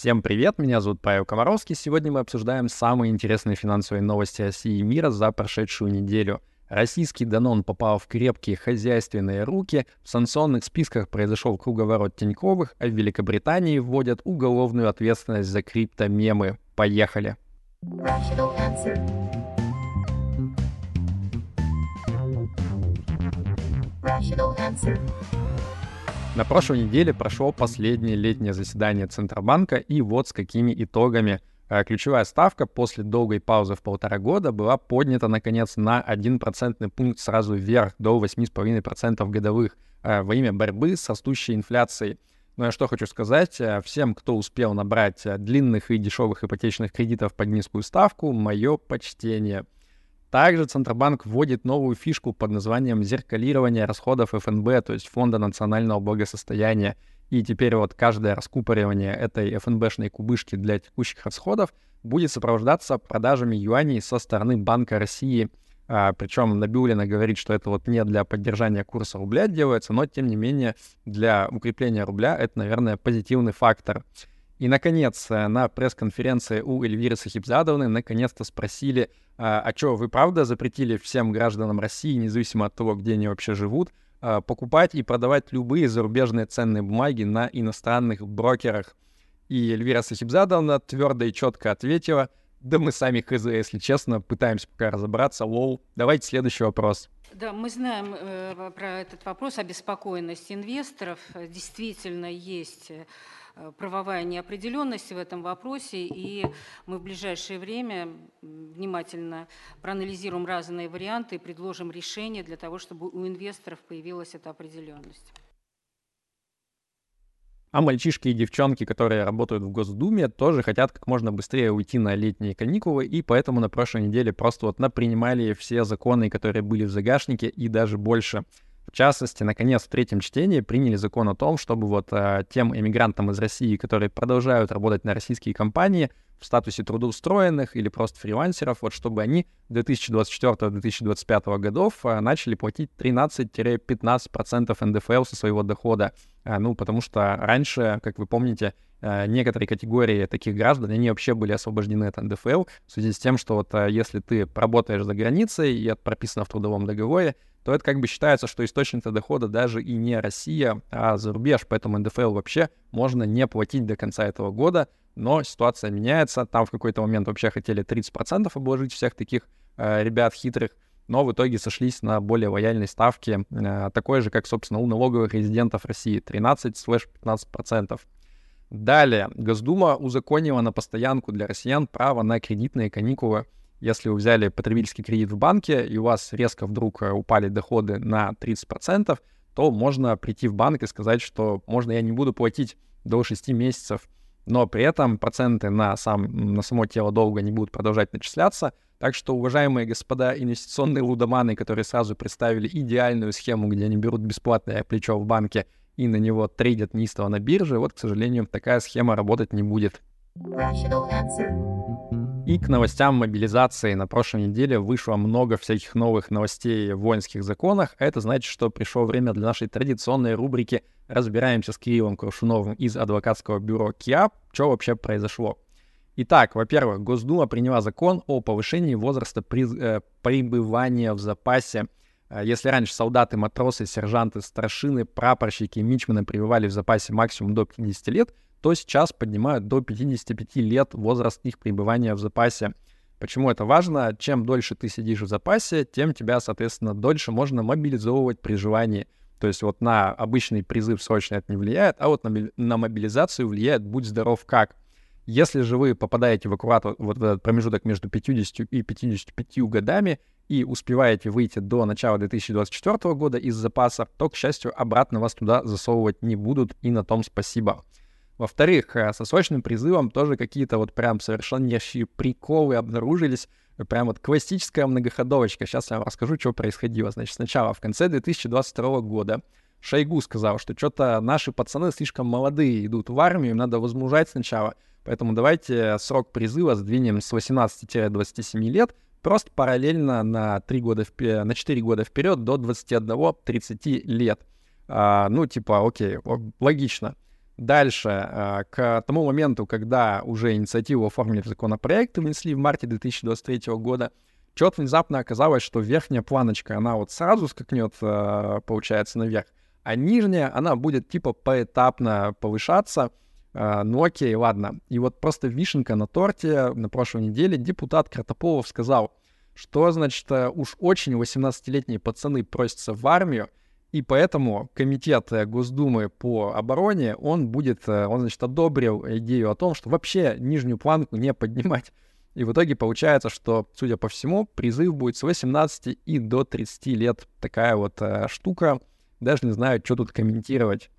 Всем привет, меня зовут Павел Комаровский. Сегодня мы обсуждаем самые интересные финансовые новости России и мира за прошедшую неделю. Российский Данон попал в крепкие хозяйственные руки, в санкционных списках произошел круговорот Тиньковых, а в Великобритании вводят уголовную ответственность за криптомемы. Поехали! Rational answer. На прошлой неделе прошло последнее летнее заседание Центробанка, и вот с какими итогами. Э, ключевая ставка после долгой паузы в полтора года была поднята, наконец, на 1 процентный пункт сразу вверх, до 8,5% годовых, э, во имя борьбы с растущей инфляцией. Ну я что хочу сказать, э, всем, кто успел набрать длинных и дешевых ипотечных кредитов под низкую ставку, мое почтение — также Центробанк вводит новую фишку под названием зеркалирование расходов ФНБ, то есть Фонда национального благосостояния. И теперь вот каждое раскупоривание этой ФНБшной кубышки для текущих расходов будет сопровождаться продажами юаней со стороны Банка России. А, причем Набиулина говорит, что это вот не для поддержания курса рубля делается, но тем не менее для укрепления рубля это, наверное, позитивный фактор. И, наконец, э, на пресс-конференции у Эльвиры Сахибзадовны наконец-то спросили, а, а что, вы правда запретили всем гражданам России, независимо от того, где они вообще живут, а, покупать и продавать любые зарубежные ценные бумаги на иностранных брокерах? И Эльвира Сахибзадовна твердо и четко ответила, да мы сами хз, если честно, пытаемся пока разобраться. Лол, давайте следующий вопрос. Да, мы знаем э, про этот вопрос, обеспокоенность инвесторов. Действительно есть э, правовая неопределенность в этом вопросе, и мы в ближайшее время внимательно проанализируем разные варианты и предложим решение для того, чтобы у инвесторов появилась эта определенность. А мальчишки и девчонки, которые работают в Госдуме, тоже хотят как можно быстрее уйти на летние каникулы, и поэтому на прошлой неделе просто вот напринимали все законы, которые были в загашнике, и даже больше — в частности, наконец, в третьем чтении приняли закон о том, чтобы вот э, тем иммигрантам из России, которые продолжают работать на российские компании в статусе трудоустроенных или просто фрилансеров, вот чтобы они 2024-2025 годов э, начали платить 13-15% НДФЛ со своего дохода. Э, ну, потому что раньше, как вы помните, некоторые категории таких граждан, они вообще были освобождены от НДФЛ в связи с тем, что вот э, если ты работаешь за границей и это прописано в трудовом договоре, то это как бы считается, что источник дохода даже и не Россия, а за рубеж, поэтому НДФЛ вообще можно не платить до конца этого года, но ситуация меняется, там в какой-то момент вообще хотели 30% обложить всех таких э, ребят хитрых, но в итоге сошлись на более лояльной ставке, э, такой же, как, собственно, у налоговых резидентов России, 13-15%. Далее, Госдума узаконила на постоянку для россиян право на кредитные каникулы. Если вы взяли потребительский кредит в банке, и у вас резко вдруг э, упали доходы на 30%, то можно прийти в банк и сказать, что можно я не буду платить до 6 месяцев, но при этом проценты на, сам, на само тело долга не будут продолжать начисляться. Так что, уважаемые господа инвестиционные лудоманы, которые сразу представили идеальную схему, где они берут бесплатное плечо в банке и на него трейдят неистово на бирже, вот, к сожалению, такая схема работать не будет. И к новостям мобилизации на прошлой неделе вышло много всяких новых новостей в воинских законах. Это значит, что пришло время для нашей традиционной рубрики «Разбираемся с Кириллом Крушуновым из адвокатского бюро КИАП. Что вообще произошло?» Итак, во-первых, Госдума приняла закон о повышении возраста при, э, пребывания в запасе. Э, если раньше солдаты, матросы, сержанты, старшины, прапорщики, мичмены пребывали в запасе максимум до 50 лет, то сейчас поднимают до 55 лет возраст их пребывания в запасе. Почему это важно? Чем дольше ты сидишь в запасе, тем тебя, соответственно, дольше можно мобилизовывать при желании. То есть вот на обычный призыв срочный это не влияет, а вот на мобилизацию влияет «будь здоров как». Если же вы попадаете в эвакуатор вот в этот промежуток между 50 и 55 годами и успеваете выйти до начала 2024 года из запаса, то, к счастью, обратно вас туда засовывать не будут, и на том спасибо. Во-вторых, э, со срочным призывом тоже какие-то вот прям совершеннейшие приколы обнаружились. Прям вот классическая многоходовочка. Сейчас я вам расскажу, что происходило. Значит, сначала, в конце 2022 года, Шойгу сказал, что что-то наши пацаны слишком молодые идут в армию, им надо возмужать сначала. Поэтому давайте срок призыва сдвинем с 18-27 лет, просто параллельно на, 3 года вперед, на 4 года вперед до 21-30 лет. А, ну, типа, окей, логично. Дальше, э, к тому моменту, когда уже инициативу оформили в законопроект и внесли в марте 2023 года, что-то внезапно оказалось, что верхняя планочка, она вот сразу скакнет, э, получается, наверх, а нижняя, она будет типа поэтапно повышаться. Э, ну окей, ладно. И вот просто вишенка на торте на прошлой неделе депутат Картополов сказал, что, значит, уж очень 18-летние пацаны просятся в армию, и поэтому комитет э, Госдумы по обороне, он будет, э, он, значит, одобрил идею о том, что вообще нижнюю планку не поднимать. И в итоге получается, что, судя по всему, призыв будет с 18 и до 30 лет. Такая вот э, штука. Даже не знаю, что тут комментировать.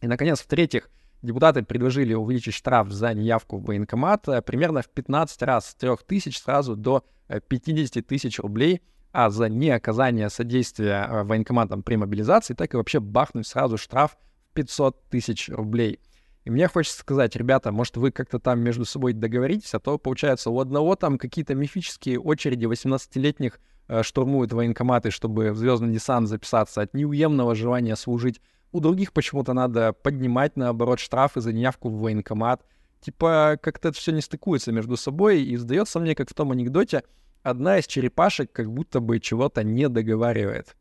И, наконец, в-третьих, депутаты предложили увеличить штраф за неявку в военкомат э, примерно в 15 раз с 3 тысяч сразу до 50 тысяч рублей – а за неоказание содействия э, военкоматам при мобилизации, так и вообще бахнуть сразу штраф в 500 тысяч рублей. И мне хочется сказать, ребята, может, вы как-то там между собой договоритесь, а то, получается, у одного там какие-то мифические очереди 18-летних э, штурмуют военкоматы, чтобы в звездный десант записаться от неуемного желания служить. У других почему-то надо поднимать, наоборот, штрафы за неявку в военкомат. Типа, как-то это все не стыкуется между собой, и сдается мне, как в том анекдоте, одна из черепашек как будто бы чего-то не договаривает.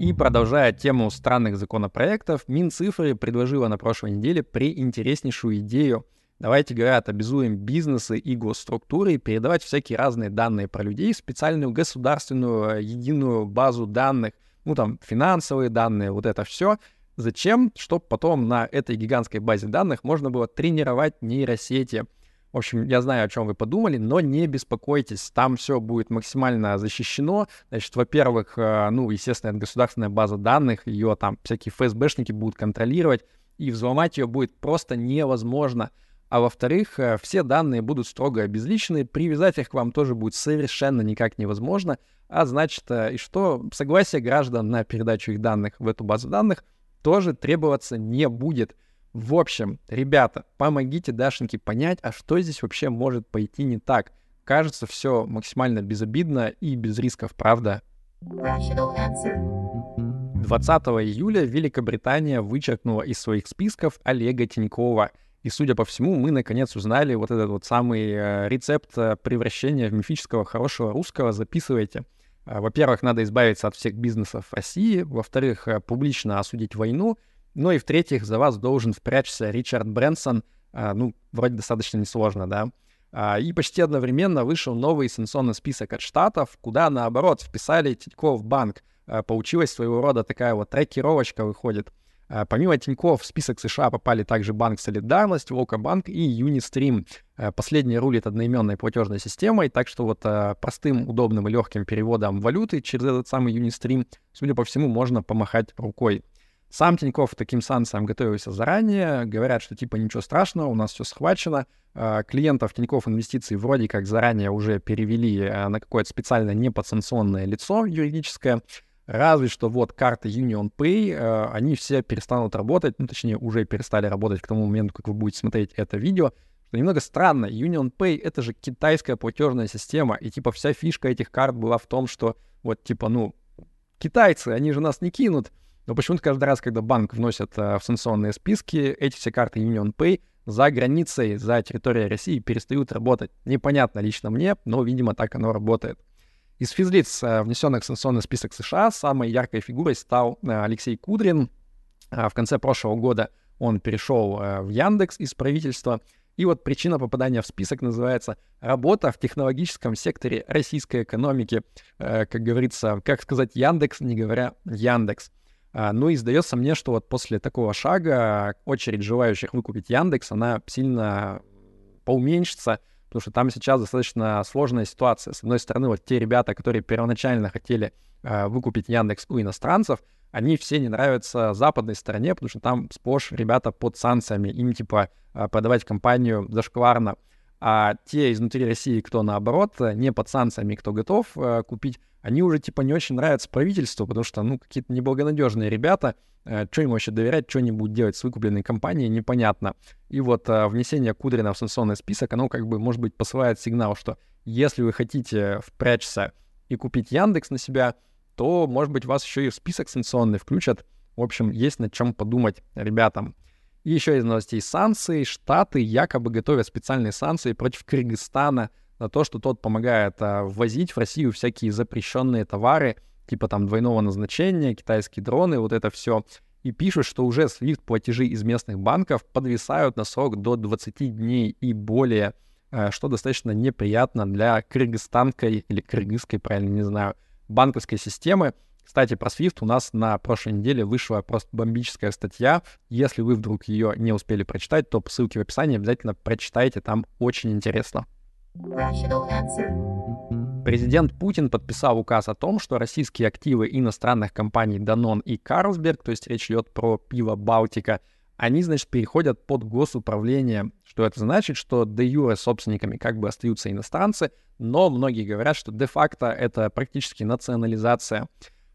И продолжая тему странных законопроектов, Минцифры предложила на прошлой неделе приинтереснейшую идею. Давайте, говорят, обязуем бизнесы и госструктуры передавать всякие разные данные про людей в специальную государственную единую базу данных, ну там финансовые данные, вот это все. Зачем? Чтобы потом на этой гигантской базе данных можно было тренировать нейросети. В общем, я знаю, о чем вы подумали, но не беспокойтесь, там все будет максимально защищено. Значит, во-первых, э, ну, естественно, это государственная база данных, ее там всякие ФСБшники будут контролировать, и взломать ее будет просто невозможно. А во-вторых, э, все данные будут строго обезличены, привязать их к вам тоже будет совершенно никак невозможно. А значит, э, и что согласие граждан на передачу их данных в эту базу данных тоже требоваться не будет. В общем, ребята, помогите Дашеньке понять, а что здесь вообще может пойти не так. Кажется, все максимально безобидно и без рисков, правда? 20 июля Великобритания вычеркнула из своих списков Олега Тинькова. И, судя по всему, мы наконец узнали вот этот вот самый э, рецепт э, превращения в мифического хорошего русского. Записывайте. Э, во-первых, надо избавиться от всех бизнесов России. Во-вторых, публично осудить войну. Ну и в-третьих, за вас должен впрячься Ричард Брэнсон. Ну, вроде достаточно несложно, да. И почти одновременно вышел новый санкционный список от штатов, куда, наоборот, вписали Тинькофф банк. Получилась своего рода такая вот трекировочка выходит. А, помимо Тинькофф в список США попали также Банк Солидарность, Волкобанк и Юнистрим. А, последний рулит одноименной платежной системой, так что вот а, простым, удобным и легким переводом валюты через этот самый Юнистрим, судя по всему, можно помахать рукой. Сам Тиньков таким санкциям готовился заранее. Говорят, что типа ничего страшного, у нас все схвачено. Клиентов Тиньков инвестиций вроде как заранее уже перевели на какое-то специально неподсанкционное лицо юридическое. Разве что вот карты Union Pay, а, они все перестанут работать, ну, точнее, уже перестали работать к тому моменту, как вы будете смотреть это видео. Что немного странно, Union Pay — это же китайская платежная система, и типа вся фишка этих карт была в том, что вот типа, ну, китайцы, они же нас не кинут, но почему-то каждый раз, когда банк вносит э, в санкционные списки, эти все карты Union Pay за границей, за территорией России перестают работать. Непонятно лично мне, но, видимо, так оно работает. Из физлиц, э, внесенных в санкционный список США, самой яркой фигурой стал э, Алексей Кудрин. Э, в конце прошлого года он перешел э, в Яндекс из правительства. И вот причина попадания в список называется «Работа в технологическом секторе российской экономики». Как говорится, как сказать Яндекс, не говоря Яндекс. А, ну и сдается мне, что вот после такого шага очередь желающих выкупить Яндекс, она сильно поуменьшится, потому что там сейчас достаточно сложная ситуация. С одной стороны, вот те ребята, которые первоначально хотели э, выкупить Яндекс у иностранцев, они все не нравятся западной стороне, потому что там сплошь ребята под санкциями, им типа э, продавать компанию зашкварно. А те изнутри России, кто наоборот, не под санкциями, кто готов э, купить, они уже типа не очень нравятся правительству, потому что, ну, какие-то неблагонадежные ребята, э, что им вообще доверять, что они будут делать с выкупленной компанией, непонятно. И вот э, внесение Кудрина в санкционный список, оно как бы, может быть, посылает сигнал, что если вы хотите впрячься и купить Яндекс на себя, то, может быть, вас еще и в список санкционный включат. В общем, есть над чем подумать ребятам. И еще из новостей санкции. Штаты якобы готовят специальные санкции против Кыргызстана за то, что тот помогает а, ввозить в Россию всякие запрещенные товары, типа там двойного назначения, китайские дроны, вот это все. И пишут, что уже SWIFT платежи из местных банков подвисают на срок до 20 дней и более, а, что достаточно неприятно для кыргызстанской или кыргызской, правильно не знаю, банковской системы. Кстати, про SWIFT у нас на прошлой неделе вышла просто бомбическая статья. Если вы вдруг ее не успели прочитать, то по ссылке в описании обязательно прочитайте, там очень интересно. Президент Путин подписал указ о том, что российские активы иностранных компаний Danone и Carlsberg, то есть речь идет про пиво Балтика, они, значит, переходят под госуправление. Что это значит? Что де юре собственниками как бы остаются иностранцы, но многие говорят, что де-факто это практически национализация.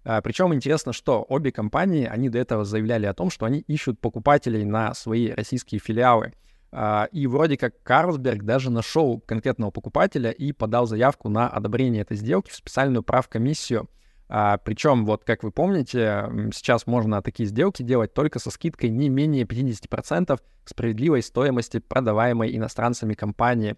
А, Причем интересно, что обе компании, они до этого заявляли о том, что они ищут покупателей на свои российские филиалы. А, и вроде как Карлсберг даже нашел конкретного покупателя и подал заявку на одобрение этой сделки в специальную правкомиссию. А, причем, вот как вы помните, сейчас можно такие сделки делать только со скидкой не менее 50% к справедливой стоимости продаваемой иностранцами компании.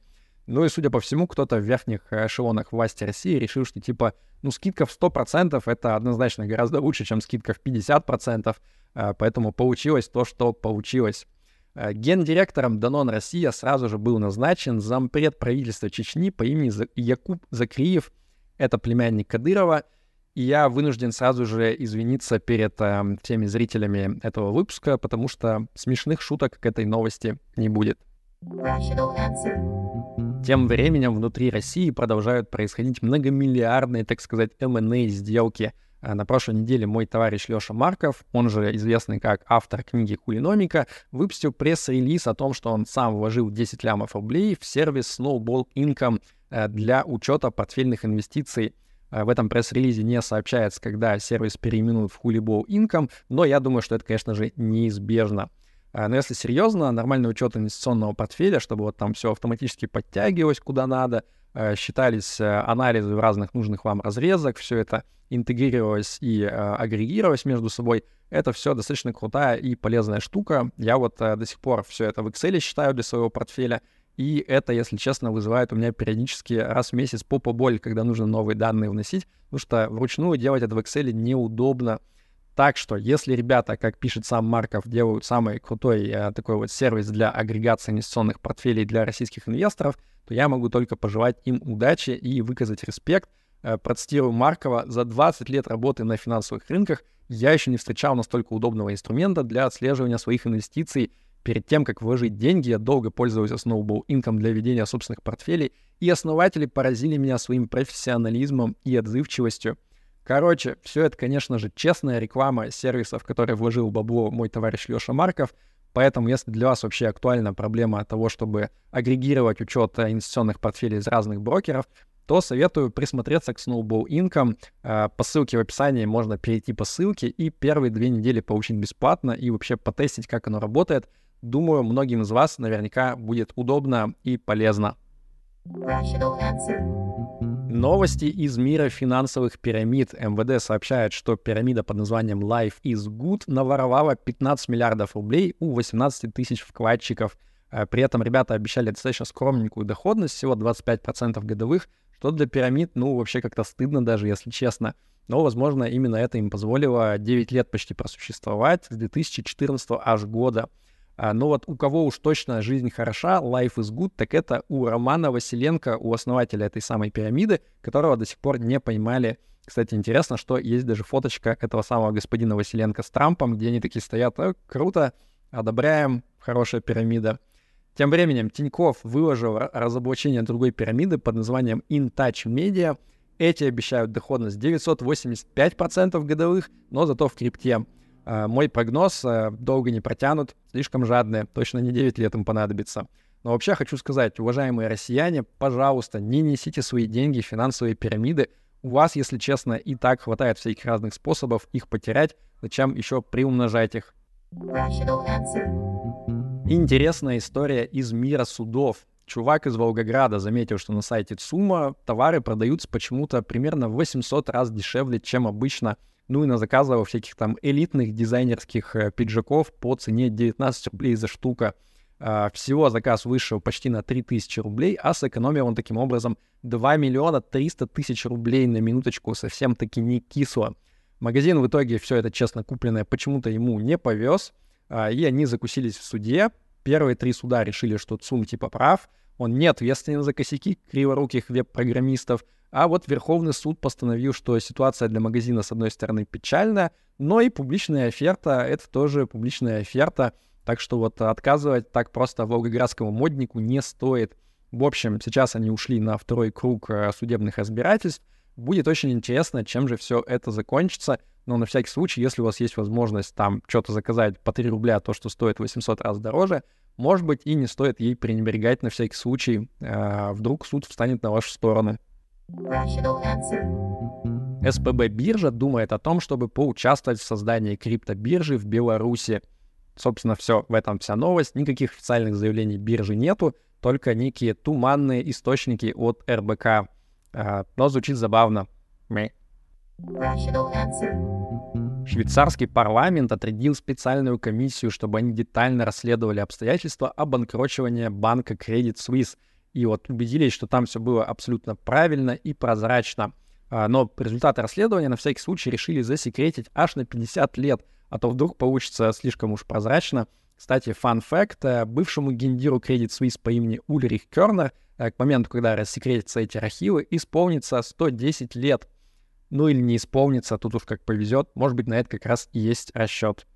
Ну и, судя по всему, кто-то в верхних эшелонах власти России решил, что типа, ну, скидка в 100% это однозначно гораздо лучше, чем скидка в 50%, а, поэтому получилось то, что получилось. А, гендиректором Данон Россия сразу же был назначен зампред правительства Чечни по имени Якуб Закриев, это племянник Кадырова, и я вынужден сразу же извиниться перед э, всеми зрителями этого выпуска, потому что смешных шуток к этой новости не будет. Тем временем внутри России продолжают происходить многомиллиардные, так сказать, M&A сделки. А на прошлой неделе мой товарищ Леша Марков, он же известный как автор книги «Кулиномика», выпустил пресс-релиз о том, что он сам вложил 10 лямов рублей в сервис Snowball Income э, для учета портфельных инвестиций. Э, в этом пресс-релизе не сообщается, когда сервис переименуют в Huliball Income, но я думаю, что это, конечно же, неизбежно. Но если серьезно, нормальный учет инвестиционного портфеля, чтобы вот там все автоматически подтягивалось куда надо, э, считались э, анализы разных нужных вам разрезок, все это интегрировалось и э, агрегировалось между собой, это все достаточно крутая и полезная штука. Я вот до сих пор все это в Excel считаю для своего портфеля, и это, если честно, вызывает у меня периодически раз в месяц попа боль, когда нужно новые данные вносить, потому что вручную делать это в Excel неудобно. Так что, если ребята, как пишет сам Марков, делают самый крутой э, такой вот сервис для агрегации инвестиционных портфелей для российских инвесторов, то я могу только пожелать им удачи и выказать респект. Э, процитирую Маркова, за 20 лет работы на финансовых рынках я еще не встречал настолько удобного инструмента для отслеживания своих инвестиций. Перед тем, как вложить деньги, я долго пользовался Snowball Income для ведения собственных портфелей, и основатели поразили меня своим профессионализмом и отзывчивостью. Короче, все это, конечно же, честная реклама сервисов, в которые вложил бабло мой товарищ Леша Марков. Поэтому, если для вас вообще актуальна проблема того, чтобы агрегировать учет инвестиционных портфелей из разных брокеров, то советую присмотреться к Snowball Income. Э, по ссылке в описании можно перейти по ссылке и первые две недели получить бесплатно и вообще потестить, как оно работает. Думаю, многим из вас наверняка будет удобно и полезно. Новости из мира финансовых пирамид. МВД сообщает, что пирамида под названием Life is Good наворовала 15 миллиардов рублей у 18 тысяч вкладчиков. Э, при этом ребята обещали достаточно скромненькую доходность, всего 25% годовых, что для пирамид, ну, вообще как-то стыдно даже, если честно. Но, возможно, именно это им позволило 9 лет почти просуществовать, с 2014 аж года. А, но вот у кого уж точно жизнь хороша, life is good, так это у Романа Василенко, у основателя этой самой пирамиды, которого до сих пор не поймали. Кстати, интересно, что есть даже фоточка этого самого господина Василенко с Трампом, где они такие стоят, э, круто, одобряем, хорошая пирамида. Тем временем Тиньков выложил разоблачение другой пирамиды под названием InTouch Media. Эти обещают доходность 985% годовых, но зато в крипте. А, мой прогноз а, долго не протянут, слишком жадные, точно не 9 лет им понадобится. Но вообще хочу сказать, уважаемые россияне, пожалуйста, не несите свои деньги в финансовые пирамиды. У вас, если честно, и так хватает всяких разных способов их потерять, зачем еще приумножать их? Интересная история из мира судов. Чувак из Волгограда заметил, что на сайте ЦУМа товары продаются почему-то примерно в 800 раз дешевле, чем обычно – ну и на заказывал всяких там элитных дизайнерских э, пиджаков по цене 19 рублей за штука. Э, всего заказ вышел почти на 3000 рублей, а сэкономил он таким образом 2 миллиона 300 тысяч рублей на минуточку, совсем-таки не кисло. Магазин в итоге все это честно купленное почему-то ему не повез, э, и они закусились в суде. Первые три суда решили, что ЦУМ типа прав, он не ответственен за косяки криворуких веб-программистов, а вот Верховный суд постановил, что ситуация для магазина, с одной стороны, печальная, но и публичная оферта — это тоже публичная оферта, так что вот отказывать так просто волгоградскому моднику не стоит. В общем, сейчас они ушли на второй круг э, судебных разбирательств. Будет очень интересно, чем же все это закончится. Но на всякий случай, если у вас есть возможность там что-то заказать по 3 рубля, то, что стоит 800 раз дороже, может быть, и не стоит ей пренебрегать на всякий случай. Э, вдруг суд встанет на вашу сторону. СПБ биржа думает о том, чтобы поучаствовать в создании криптобиржи в Беларуси. Собственно, все, в этом вся новость. Никаких официальных заявлений биржи нету, только некие туманные источники от РБК. А, но звучит забавно. Швейцарский парламент отрядил специальную комиссию, чтобы они детально расследовали обстоятельства обанкрочивания банка Credit Suisse — и вот убедились, что там все было абсолютно правильно и прозрачно. А, но результаты расследования на всякий случай решили засекретить аж на 50 лет, а то вдруг получится слишком уж прозрачно. Кстати, фан факт, э, бывшему гендиру Credit Suisse по имени Ульрих Кернер э, к моменту, когда рассекретятся эти архивы, исполнится 110 лет. Ну или не исполнится, тут уж как повезет. Может быть, на это как раз и есть расчет.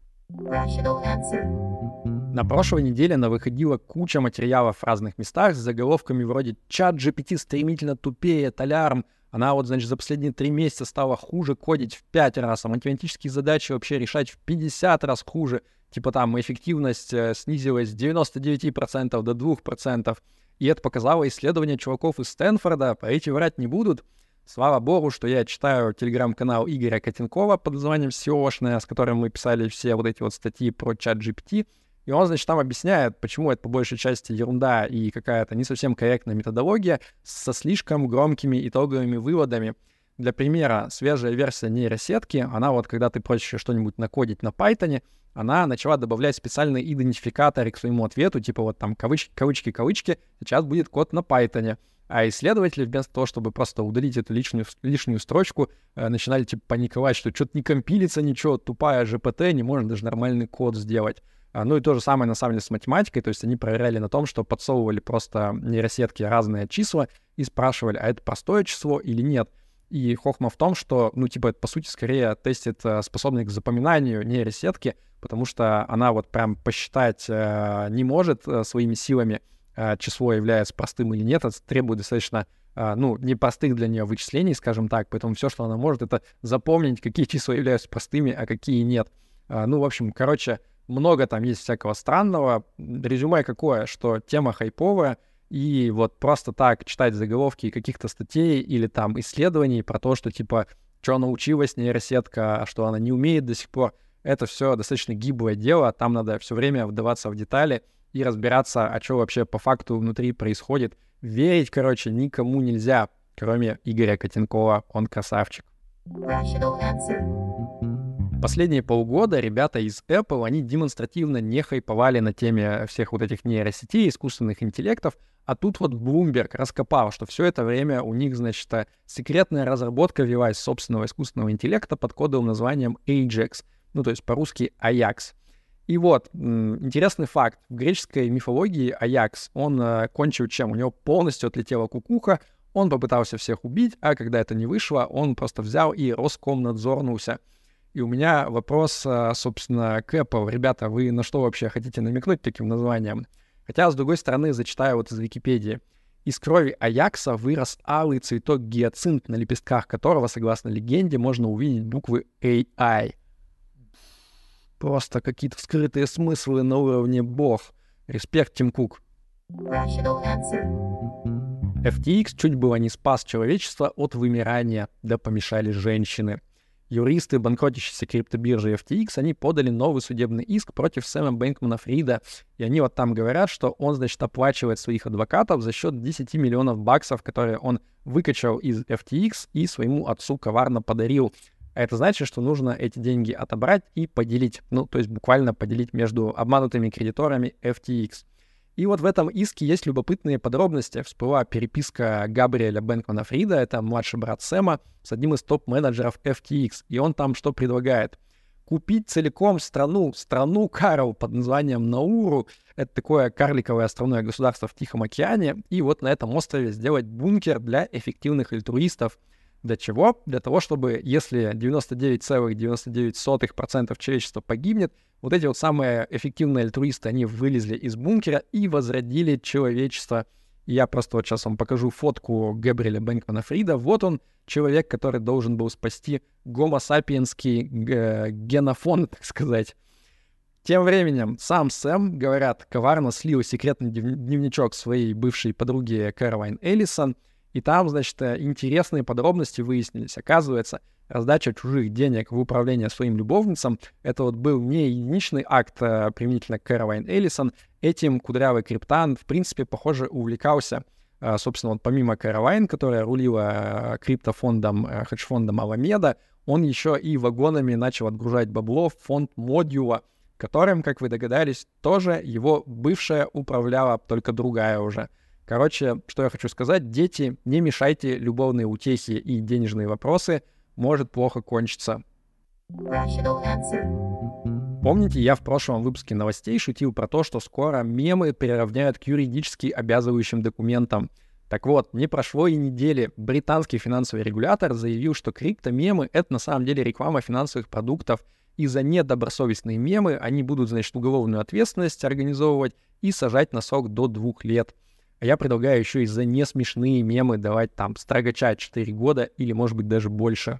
На прошлой неделе она выходила куча материалов в разных местах с заголовками вроде «Чат GPT стремительно тупеет, алярм», она вот, значит, за последние три месяца стала хуже кодить в пять раз, а математические задачи вообще решать в 50 раз хуже. Типа там эффективность э, снизилась с 99% до 2%. И это показало исследование чуваков из Стэнфорда, по эти врать не будут. Слава богу, что я читаю телеграм-канал Игоря Котенкова под названием SEOшная, с которым мы писали все вот эти вот статьи про чат GPT. И он, значит, там объясняет, почему это по большей части ерунда и какая-то не совсем корректная методология со слишком громкими итоговыми выводами. Для примера, свежая версия нейросетки, она вот, когда ты просишь что-нибудь накодить на Python, она начала добавлять специальные идентификаторы к своему ответу, типа вот там кавычки, кавычки, кавычки, сейчас будет код на Python. А исследователи вместо того, чтобы просто удалить эту лишнюю, лишнюю строчку, э, начинали типа паниковать, что что-то не компилится ничего, тупая GPT, не может даже нормальный код сделать. А, ну и то же самое, на самом деле, с математикой. То есть они проверяли на том, что подсовывали просто нейросетки разные числа и спрашивали, а это простое число или нет. И хохма в том, что, ну, типа, это, по сути, скорее тестит э, способность к запоминанию нейросетки, потому что она вот прям посчитать э, не может э, своими силами, э, число является простым или нет, это требует достаточно э, ну, непростых для нее вычислений, скажем так, поэтому все, что она может, это запомнить, какие числа являются простыми, а какие нет. Ну, в общем, короче, много там есть всякого странного. Резюме какое, что тема хайповая, и вот просто так читать заголовки каких-то статей или там исследований про то, что типа, что научилась нейросетка, а что она не умеет до сих пор, это все достаточно гиблое дело, там надо все время вдаваться в детали и разбираться, а что вообще по факту внутри происходит. Верить, короче, никому нельзя, кроме Игоря Котенкова, он красавчик. Rational answer. Последние полгода ребята из Apple, они демонстративно не хайповали на теме всех вот этих нейросетей, искусственных интеллектов, а тут вот Bloomberg раскопал, что все это время у них, значит, секретная разработка велась собственного искусственного интеллекта под кодовым названием Ajax, ну то есть по-русски Ajax. И вот, интересный факт. В греческой мифологии Аякс, он э, кончил чем? У него полностью отлетела кукуха, он попытался всех убить, а когда это не вышло, он просто взял и Роскомнадзорнулся. И у меня вопрос, а, собственно, к Apple. Ребята, вы на что вообще хотите намекнуть таким названием? Хотя, с другой стороны, зачитаю вот из Википедии. Из крови Аякса вырос алый цветок гиацинт, на лепестках которого, согласно легенде, можно увидеть буквы AI. Просто какие-то скрытые смыслы на уровне бог. Респект, Тим Кук. FTX чуть было не спас человечество от вымирания, да помешали женщины — юристы банкротящейся криптобиржи FTX, они подали новый судебный иск против Сэма Бэнкмана Фрида. И они вот там говорят, что он, значит, оплачивает своих адвокатов за счет 10 миллионов баксов, которые он выкачал из FTX и своему отцу коварно подарил. А это значит, что нужно эти деньги отобрать и поделить. Ну, то есть буквально поделить между обманутыми кредиторами FTX. И вот в этом иске есть любопытные подробности. Всплыла переписка Габриэля Бэнкмана Фрида, это младший брат Сэма, с одним из топ-менеджеров FTX. И он там что предлагает? Купить целиком страну, страну Карл под названием Науру. Это такое карликовое островное государство в Тихом океане. И вот на этом острове сделать бункер для эффективных альтруистов. Для чего? Для того, чтобы если 99,99% человечества погибнет, вот эти вот самые эффективные альтруисты, они вылезли из бункера и возродили человечество. Я просто вот сейчас вам покажу фотку Габриэля Бэнкмана Фрида. Вот он, человек, который должен был спасти гомо-сапиенский генофон, так сказать. Тем временем сам Сэм, говорят, коварно слил секретный дневничок своей бывшей подруги Кэролайн Эллисон, и там, значит, интересные подробности выяснились. Оказывается, раздача чужих денег в управление своим любовницам, это вот был не единичный акт а, применительно к Кэролайн Эллисон. Этим кудрявый криптан, в принципе, похоже, увлекался. А, собственно, вот помимо Кэролайн, которая рулила криптофондом, хедж-фондом Аламеда, он еще и вагонами начал отгружать бабло в фонд Модюла, которым, как вы догадались, тоже его бывшая управляла, только другая уже. Короче, что я хочу сказать, дети, не мешайте любовные утехи и денежные вопросы — может плохо кончиться. Помните, я в прошлом выпуске новостей шутил про то, что скоро мемы приравняют к юридически обязывающим документам. Так вот, не прошло и недели. Британский финансовый регулятор заявил, что криптомемы — это на самом деле реклама финансовых продуктов, и за недобросовестные мемы они будут, значит, уголовную ответственность организовывать и сажать на срок до двух лет. А я предлагаю еще и за несмешные мемы давать там строгача 4 года или, может быть, даже больше.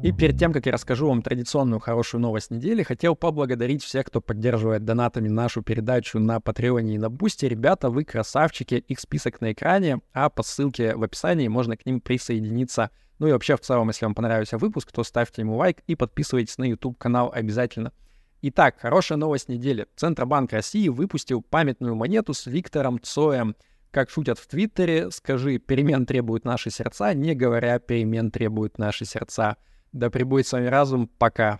И перед тем, как я расскажу вам традиционную хорошую новость недели, хотел поблагодарить всех, кто поддерживает донатами нашу передачу на Патреоне и на Бусте. Ребята, вы красавчики, их список на экране, а по ссылке в описании можно к ним присоединиться. Ну и вообще, в целом, если вам понравился выпуск, то ставьте ему лайк и подписывайтесь на YouTube-канал обязательно. Итак, хорошая новость недели. Центробанк России выпустил памятную монету с Виктором Цоем. Как шутят в Твиттере, скажи «перемен требуют наши сердца», не говоря «перемен требуют наши сердца». Да пребудет с вами разум. Пока.